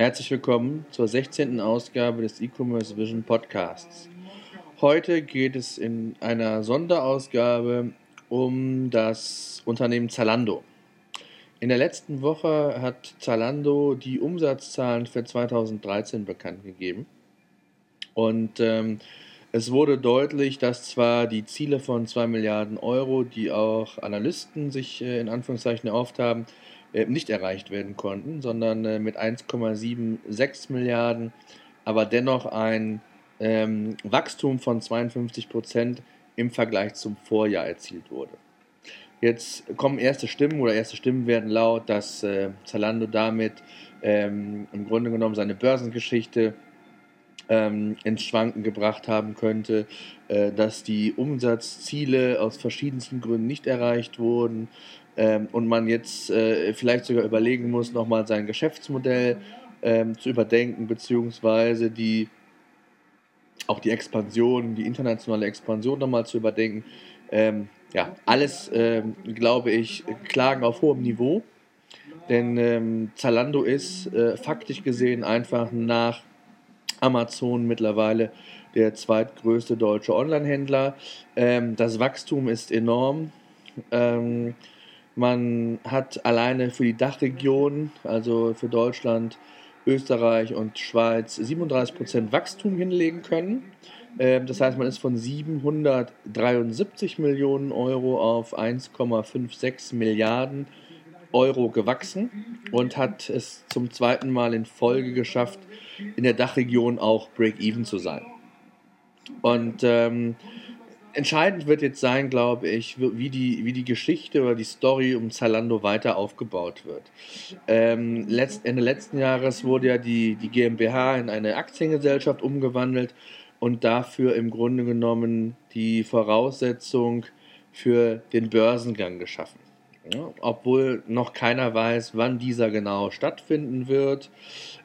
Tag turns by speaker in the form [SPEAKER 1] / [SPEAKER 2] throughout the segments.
[SPEAKER 1] Herzlich willkommen zur 16. Ausgabe des E-Commerce Vision Podcasts. Heute geht es in einer Sonderausgabe um das Unternehmen Zalando. In der letzten Woche hat Zalando die Umsatzzahlen für 2013 bekannt gegeben. Und ähm, es wurde deutlich, dass zwar die Ziele von 2 Milliarden Euro, die auch Analysten sich äh, in Anführungszeichen erhofft haben, äh, nicht erreicht werden konnten, sondern äh, mit 1,76 Milliarden, aber dennoch ein ähm, Wachstum von 52 Prozent im Vergleich zum Vorjahr erzielt wurde. Jetzt kommen erste Stimmen oder erste Stimmen werden laut, dass äh, Zalando damit ähm, im Grunde genommen seine Börsengeschichte ähm, ins Schwanken gebracht haben könnte, äh, dass die Umsatzziele aus verschiedensten Gründen nicht erreicht wurden, ähm, und man jetzt äh, vielleicht sogar überlegen muss, nochmal sein Geschäftsmodell ähm, zu überdenken, beziehungsweise die, auch die Expansion, die internationale Expansion nochmal zu überdenken. Ähm, ja, alles, ähm, glaube ich, Klagen auf hohem Niveau. Denn ähm, Zalando ist äh, faktisch gesehen einfach nach Amazon mittlerweile der zweitgrößte deutsche Onlinehändler. Ähm, das Wachstum ist enorm. Ähm, man hat alleine für die Dachregion, also für Deutschland, Österreich und Schweiz, 37% Wachstum hinlegen können. Ähm, das heißt, man ist von 773 Millionen Euro auf 1,56 Milliarden Euro gewachsen und hat es zum zweiten Mal in Folge geschafft, in der Dachregion auch Break-Even zu sein. Und ähm, entscheidend wird jetzt sein, glaube ich, wie die, wie die Geschichte oder die Story um Zalando weiter aufgebaut wird. Ähm, letzt, Ende letzten Jahres wurde ja die, die GmbH in eine Aktiengesellschaft umgewandelt und dafür im Grunde genommen die Voraussetzung für den Börsengang geschaffen. Ja, obwohl noch keiner weiß, wann dieser genau stattfinden wird,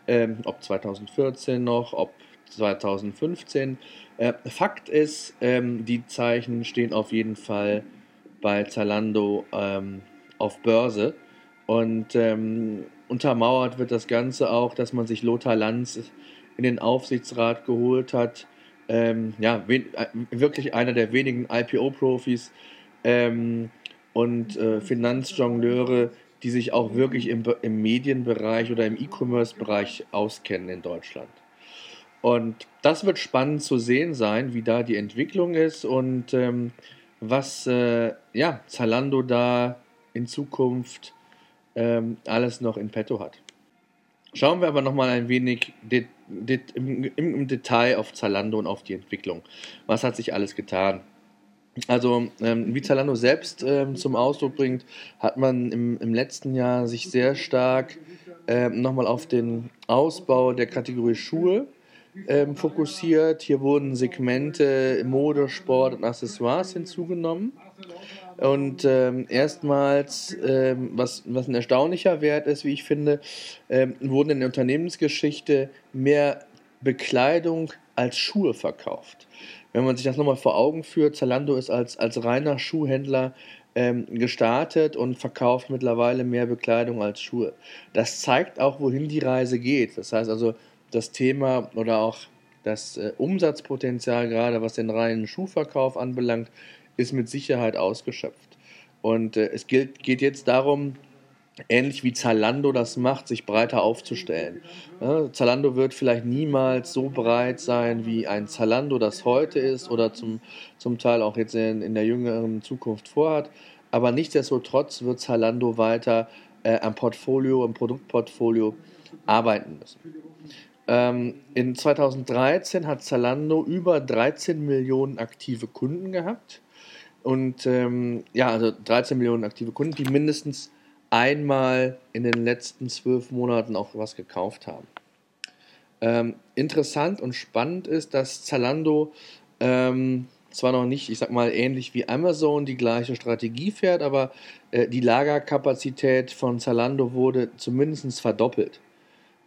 [SPEAKER 1] ähm, ob 2014 noch, ob 2015. Äh, Fakt ist, ähm, die Zeichen stehen auf jeden Fall bei Zalando ähm, auf Börse. Und ähm, untermauert wird das Ganze auch, dass man sich Lothar Lanz in den Aufsichtsrat geholt hat. Ähm, ja, äh, wirklich einer der wenigen IPO-Profis ähm, und äh, Finanzjongleure, die sich auch wirklich im, im Medienbereich oder im E-Commerce-Bereich auskennen in Deutschland. Und das wird spannend zu sehen sein, wie da die Entwicklung ist und ähm, was äh, ja, Zalando da in Zukunft ähm, alles noch in petto hat. Schauen wir aber nochmal ein wenig det, det, im, im, Detail auf Zalando und auf die Entwicklung. Was hat sich alles getan? Also, ähm, wie Zalando selbst ähm, zum Ausdruck bringt, hat man im, im letzten Jahr sich sehr stark ähm, nochmal auf den Ausbau der Kategorie Schuhe ähm, fokussiert. Hier wurden Segmente Mode, Sport und Accessoires hinzugenommen. Und ähm, erstmals, ähm, was, was ein erstaunlicher Wert ist, wie ich finde, ähm, wurden in der Unternehmensgeschichte mehr Bekleidung als Schuhe verkauft. Wenn man sich das nochmal vor Augen führt, Zalando ist als, als reiner Schuhhändler ähm, gestartet und verkauft mittlerweile mehr Bekleidung als Schuhe. Das zeigt auch, wohin die Reise geht. Das heißt also, das Thema oder auch das äh, Umsatzpotenzial, gerade was den reinen Schuhverkauf anbelangt, ist mit Sicherheit ausgeschöpft. Und äh, es gilt, geht jetzt darum, ähnlich wie Zalando das macht, sich breiter aufzustellen. Ja, Zalando wird vielleicht niemals so breit sein, wie ein Zalando das heute ist oder zum, zum Teil auch jetzt in, in der jüngeren Zukunft vorhat. Aber nichtsdestotrotz wird Zalando weiter äh, am Portfolio, am Produktportfolio arbeiten müssen. Ähm, in 2013 hat Zalando über 13 Millionen aktive Kunden gehabt. Und ähm, ja, also 13 Millionen aktive Kunden, die mindestens einmal in den letzten zwölf Monaten auch was gekauft haben. Ähm, interessant und spannend ist, dass Zalando ähm, zwar noch nicht, ich sag mal, ähnlich wie Amazon die gleiche Strategie fährt, aber äh, die Lagerkapazität von Zalando wurde zumindest verdoppelt.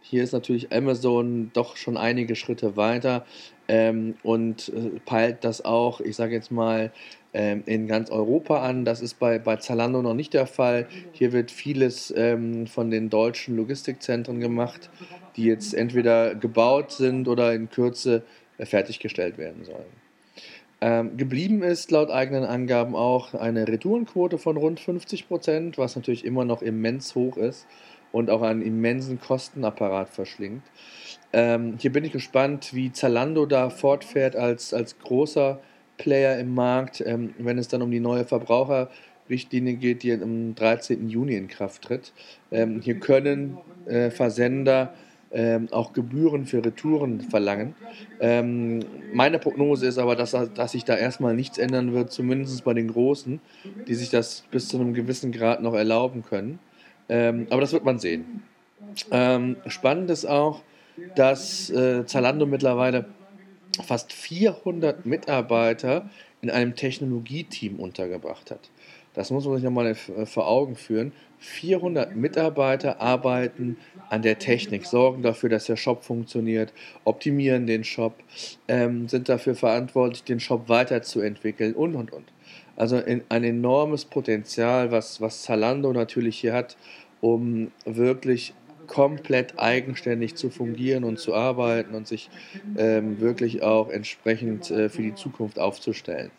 [SPEAKER 1] Hier ist natürlich Amazon doch schon einige Schritte weiter ähm, und äh, peilt das auch, ich sage jetzt mal, ähm, in ganz Europa an. Das ist bei, bei Zalando noch nicht der Fall. Hier wird vieles ähm, von den deutschen Logistikzentren gemacht, die jetzt entweder gebaut sind oder in Kürze äh, fertiggestellt werden sollen. Ähm, geblieben ist laut eigenen Angaben auch eine Retourenquote von rund 50 Prozent, was natürlich immer noch immens hoch ist und auch einen immensen Kostenapparat verschlingt. Ähm, hier bin ich gespannt, wie Zalando da fortfährt als, als großer Player im Markt, ähm, wenn es dann um die neue Verbraucherrichtlinie geht, die am 13. Juni in Kraft tritt. Ähm, hier können äh, Versender ähm, auch Gebühren für Retouren verlangen. Ähm, meine Prognose ist aber, dass, dass sich da erstmal nichts ändern wird, zumindest bei den Großen, die sich das bis zu einem gewissen Grad noch erlauben können. Ähm, aber das wird man sehen. Ähm, spannend ist auch, dass äh, Zalando mittlerweile fast 400 Mitarbeiter in einem Technologieteam untergebracht hat. Das muss man sich nochmal vor Augen führen. 400 Mitarbeiter arbeiten an der Technik, sorgen dafür, dass der Shop funktioniert, optimieren den Shop, ähm, sind dafür verantwortlich, den Shop weiterzuentwickeln und, und, und. Also in, ein enormes Potenzial, was, was Zalando natürlich hier hat, um wirklich komplett eigenständig zu fungieren und zu arbeiten und sich ähm, wirklich auch entsprechend äh, für die Zukunft aufzustellen.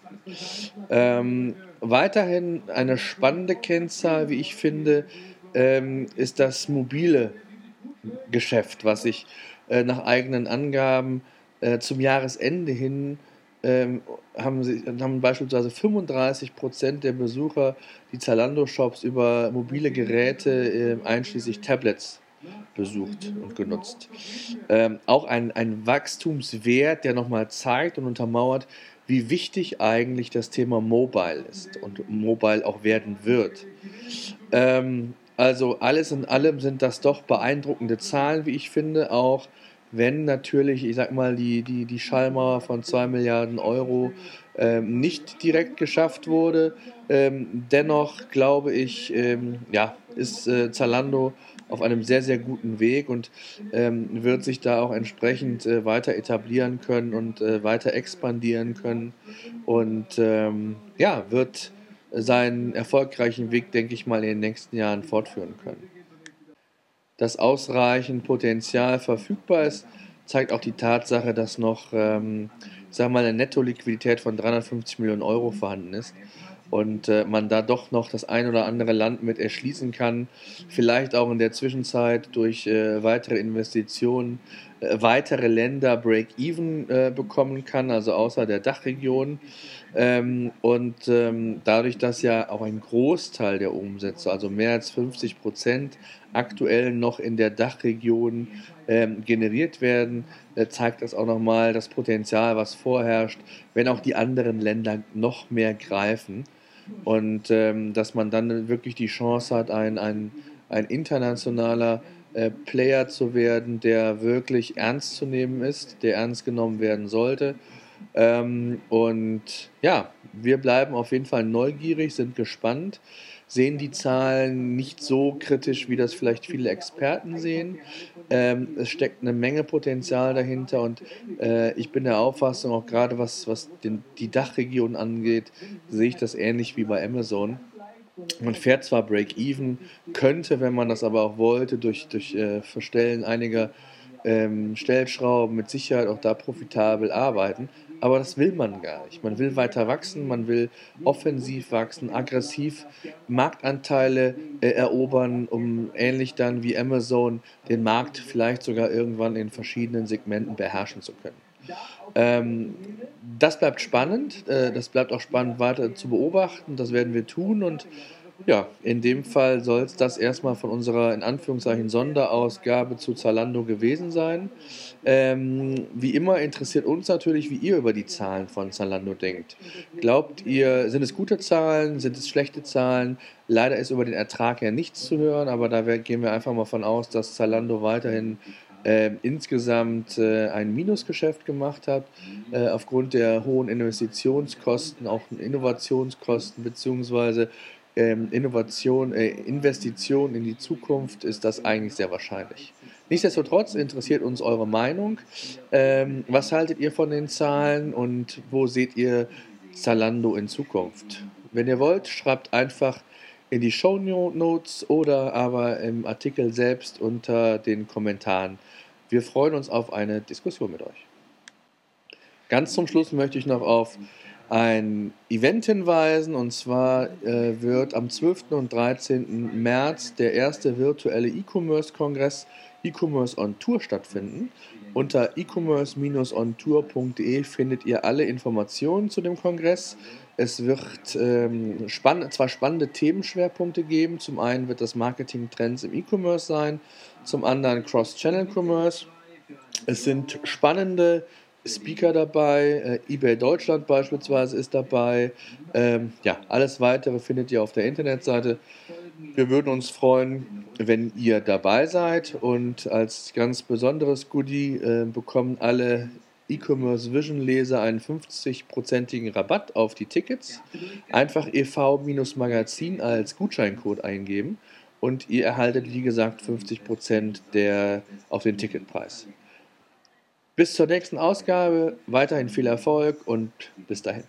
[SPEAKER 1] Ähm, weiterhin eine spannende Kennzahl, wie ich finde, ähm, ist das mobile Geschäft, was sich äh, nach eigenen Angaben äh, zum Jahresende hin ähm, haben, sie, haben beispielsweise 35 Prozent der Besucher die Zalando-Shops über mobile Geräte, äh, einschließlich Tablets, besucht und genutzt. Ähm, auch ein, ein Wachstumswert, der nochmal zeigt und untermauert, wie wichtig eigentlich das Thema Mobile ist und Mobile auch werden wird. Ähm, also alles in allem sind das doch beeindruckende Zahlen, wie ich finde, auch wenn natürlich, ich sag mal, die, die, die Schallmauer von 2 Milliarden Euro ähm, nicht direkt geschafft wurde. Ähm, dennoch glaube ich, ähm, ja, ist äh, Zalando auf einem sehr, sehr guten Weg und ähm, wird sich da auch entsprechend äh, weiter etablieren können und äh, weiter expandieren können und ähm, ja, wird seinen erfolgreichen Weg, denke ich mal, in den nächsten Jahren fortführen können. Dass ausreichend Potenzial verfügbar ist, zeigt auch die Tatsache, dass noch, ähm, wir mal, eine Netto-Liquidität von 350 Millionen Euro vorhanden ist und äh, man da doch noch das ein oder andere Land mit erschließen kann, vielleicht auch in der Zwischenzeit durch äh, weitere Investitionen äh, weitere Länder Break-Even äh, bekommen kann, also außer der Dachregion. Ähm, und ähm, dadurch, dass ja auch ein Großteil der Umsätze, also mehr als 50 Prozent, aktuell noch in der Dachregion ähm, generiert werden, äh, zeigt das auch nochmal das Potenzial, was vorherrscht, wenn auch die anderen Länder noch mehr greifen und ähm, dass man dann wirklich die Chance hat, ein, ein, ein internationaler äh, Player zu werden, der wirklich ernst zu nehmen ist, der ernst genommen werden sollte. Ähm, und ja, wir bleiben auf jeden Fall neugierig, sind gespannt sehen die Zahlen nicht so kritisch, wie das vielleicht viele Experten sehen. Ähm, es steckt eine Menge Potenzial dahinter und äh, ich bin der Auffassung, auch gerade was, was den, die Dachregion angeht, sehe ich das ähnlich wie bei Amazon. Man fährt zwar Break-Even, könnte, wenn man das aber auch wollte, durch, durch äh, Verstellen einiger ähm, Stellschrauben mit Sicherheit auch da profitabel arbeiten. Aber das will man gar nicht. Man will weiter wachsen, man will offensiv wachsen, aggressiv Marktanteile äh, erobern, um ähnlich dann wie Amazon den Markt vielleicht sogar irgendwann in verschiedenen Segmenten beherrschen zu können. Ähm, das bleibt spannend, äh, das bleibt auch spannend weiter zu beobachten, das werden wir tun und ja, in dem Fall soll es das erstmal von unserer in Anführungszeichen Sonderausgabe zu Zalando gewesen sein. Ähm, wie immer interessiert uns natürlich, wie ihr über die Zahlen von Zalando denkt. Glaubt ihr, sind es gute Zahlen, sind es schlechte Zahlen? Leider ist über den Ertrag ja nichts zu hören, aber da gehen wir einfach mal von aus, dass Zalando weiterhin äh, insgesamt äh, ein Minusgeschäft gemacht hat, äh, aufgrund der hohen Investitionskosten, auch Innovationskosten beziehungsweise Innovation, äh, Investition in die Zukunft ist das eigentlich sehr wahrscheinlich. Nichtsdestotrotz interessiert uns eure Meinung. Ähm, was haltet ihr von den Zahlen und wo seht ihr Zalando in Zukunft? Wenn ihr wollt, schreibt einfach in die Show Notes oder aber im Artikel selbst unter den Kommentaren. Wir freuen uns auf eine Diskussion mit euch. Ganz zum Schluss möchte ich noch auf ein Event hinweisen und zwar äh, wird am 12. und 13. März der erste virtuelle E-Commerce-Kongress E-Commerce on Tour stattfinden. Unter e-commerce-ontour.de findet ihr alle Informationen zu dem Kongress. Es wird ähm, spann zwar spannende Themenschwerpunkte geben. Zum einen wird das Marketing-Trends im E-Commerce sein, zum anderen Cross-Channel-Commerce. Es sind spannende Speaker dabei, äh, eBay Deutschland beispielsweise ist dabei. Ähm, ja, alles weitere findet ihr auf der Internetseite. Wir würden uns freuen, wenn ihr dabei seid und als ganz besonderes Goodie äh, bekommen alle E-Commerce Vision Leser einen 50-prozentigen Rabatt auf die Tickets. Einfach EV-Magazin als Gutscheincode eingeben und ihr erhaltet, wie gesagt, 50% der, auf den Ticketpreis. Bis zur nächsten Ausgabe, weiterhin viel Erfolg und bis dahin.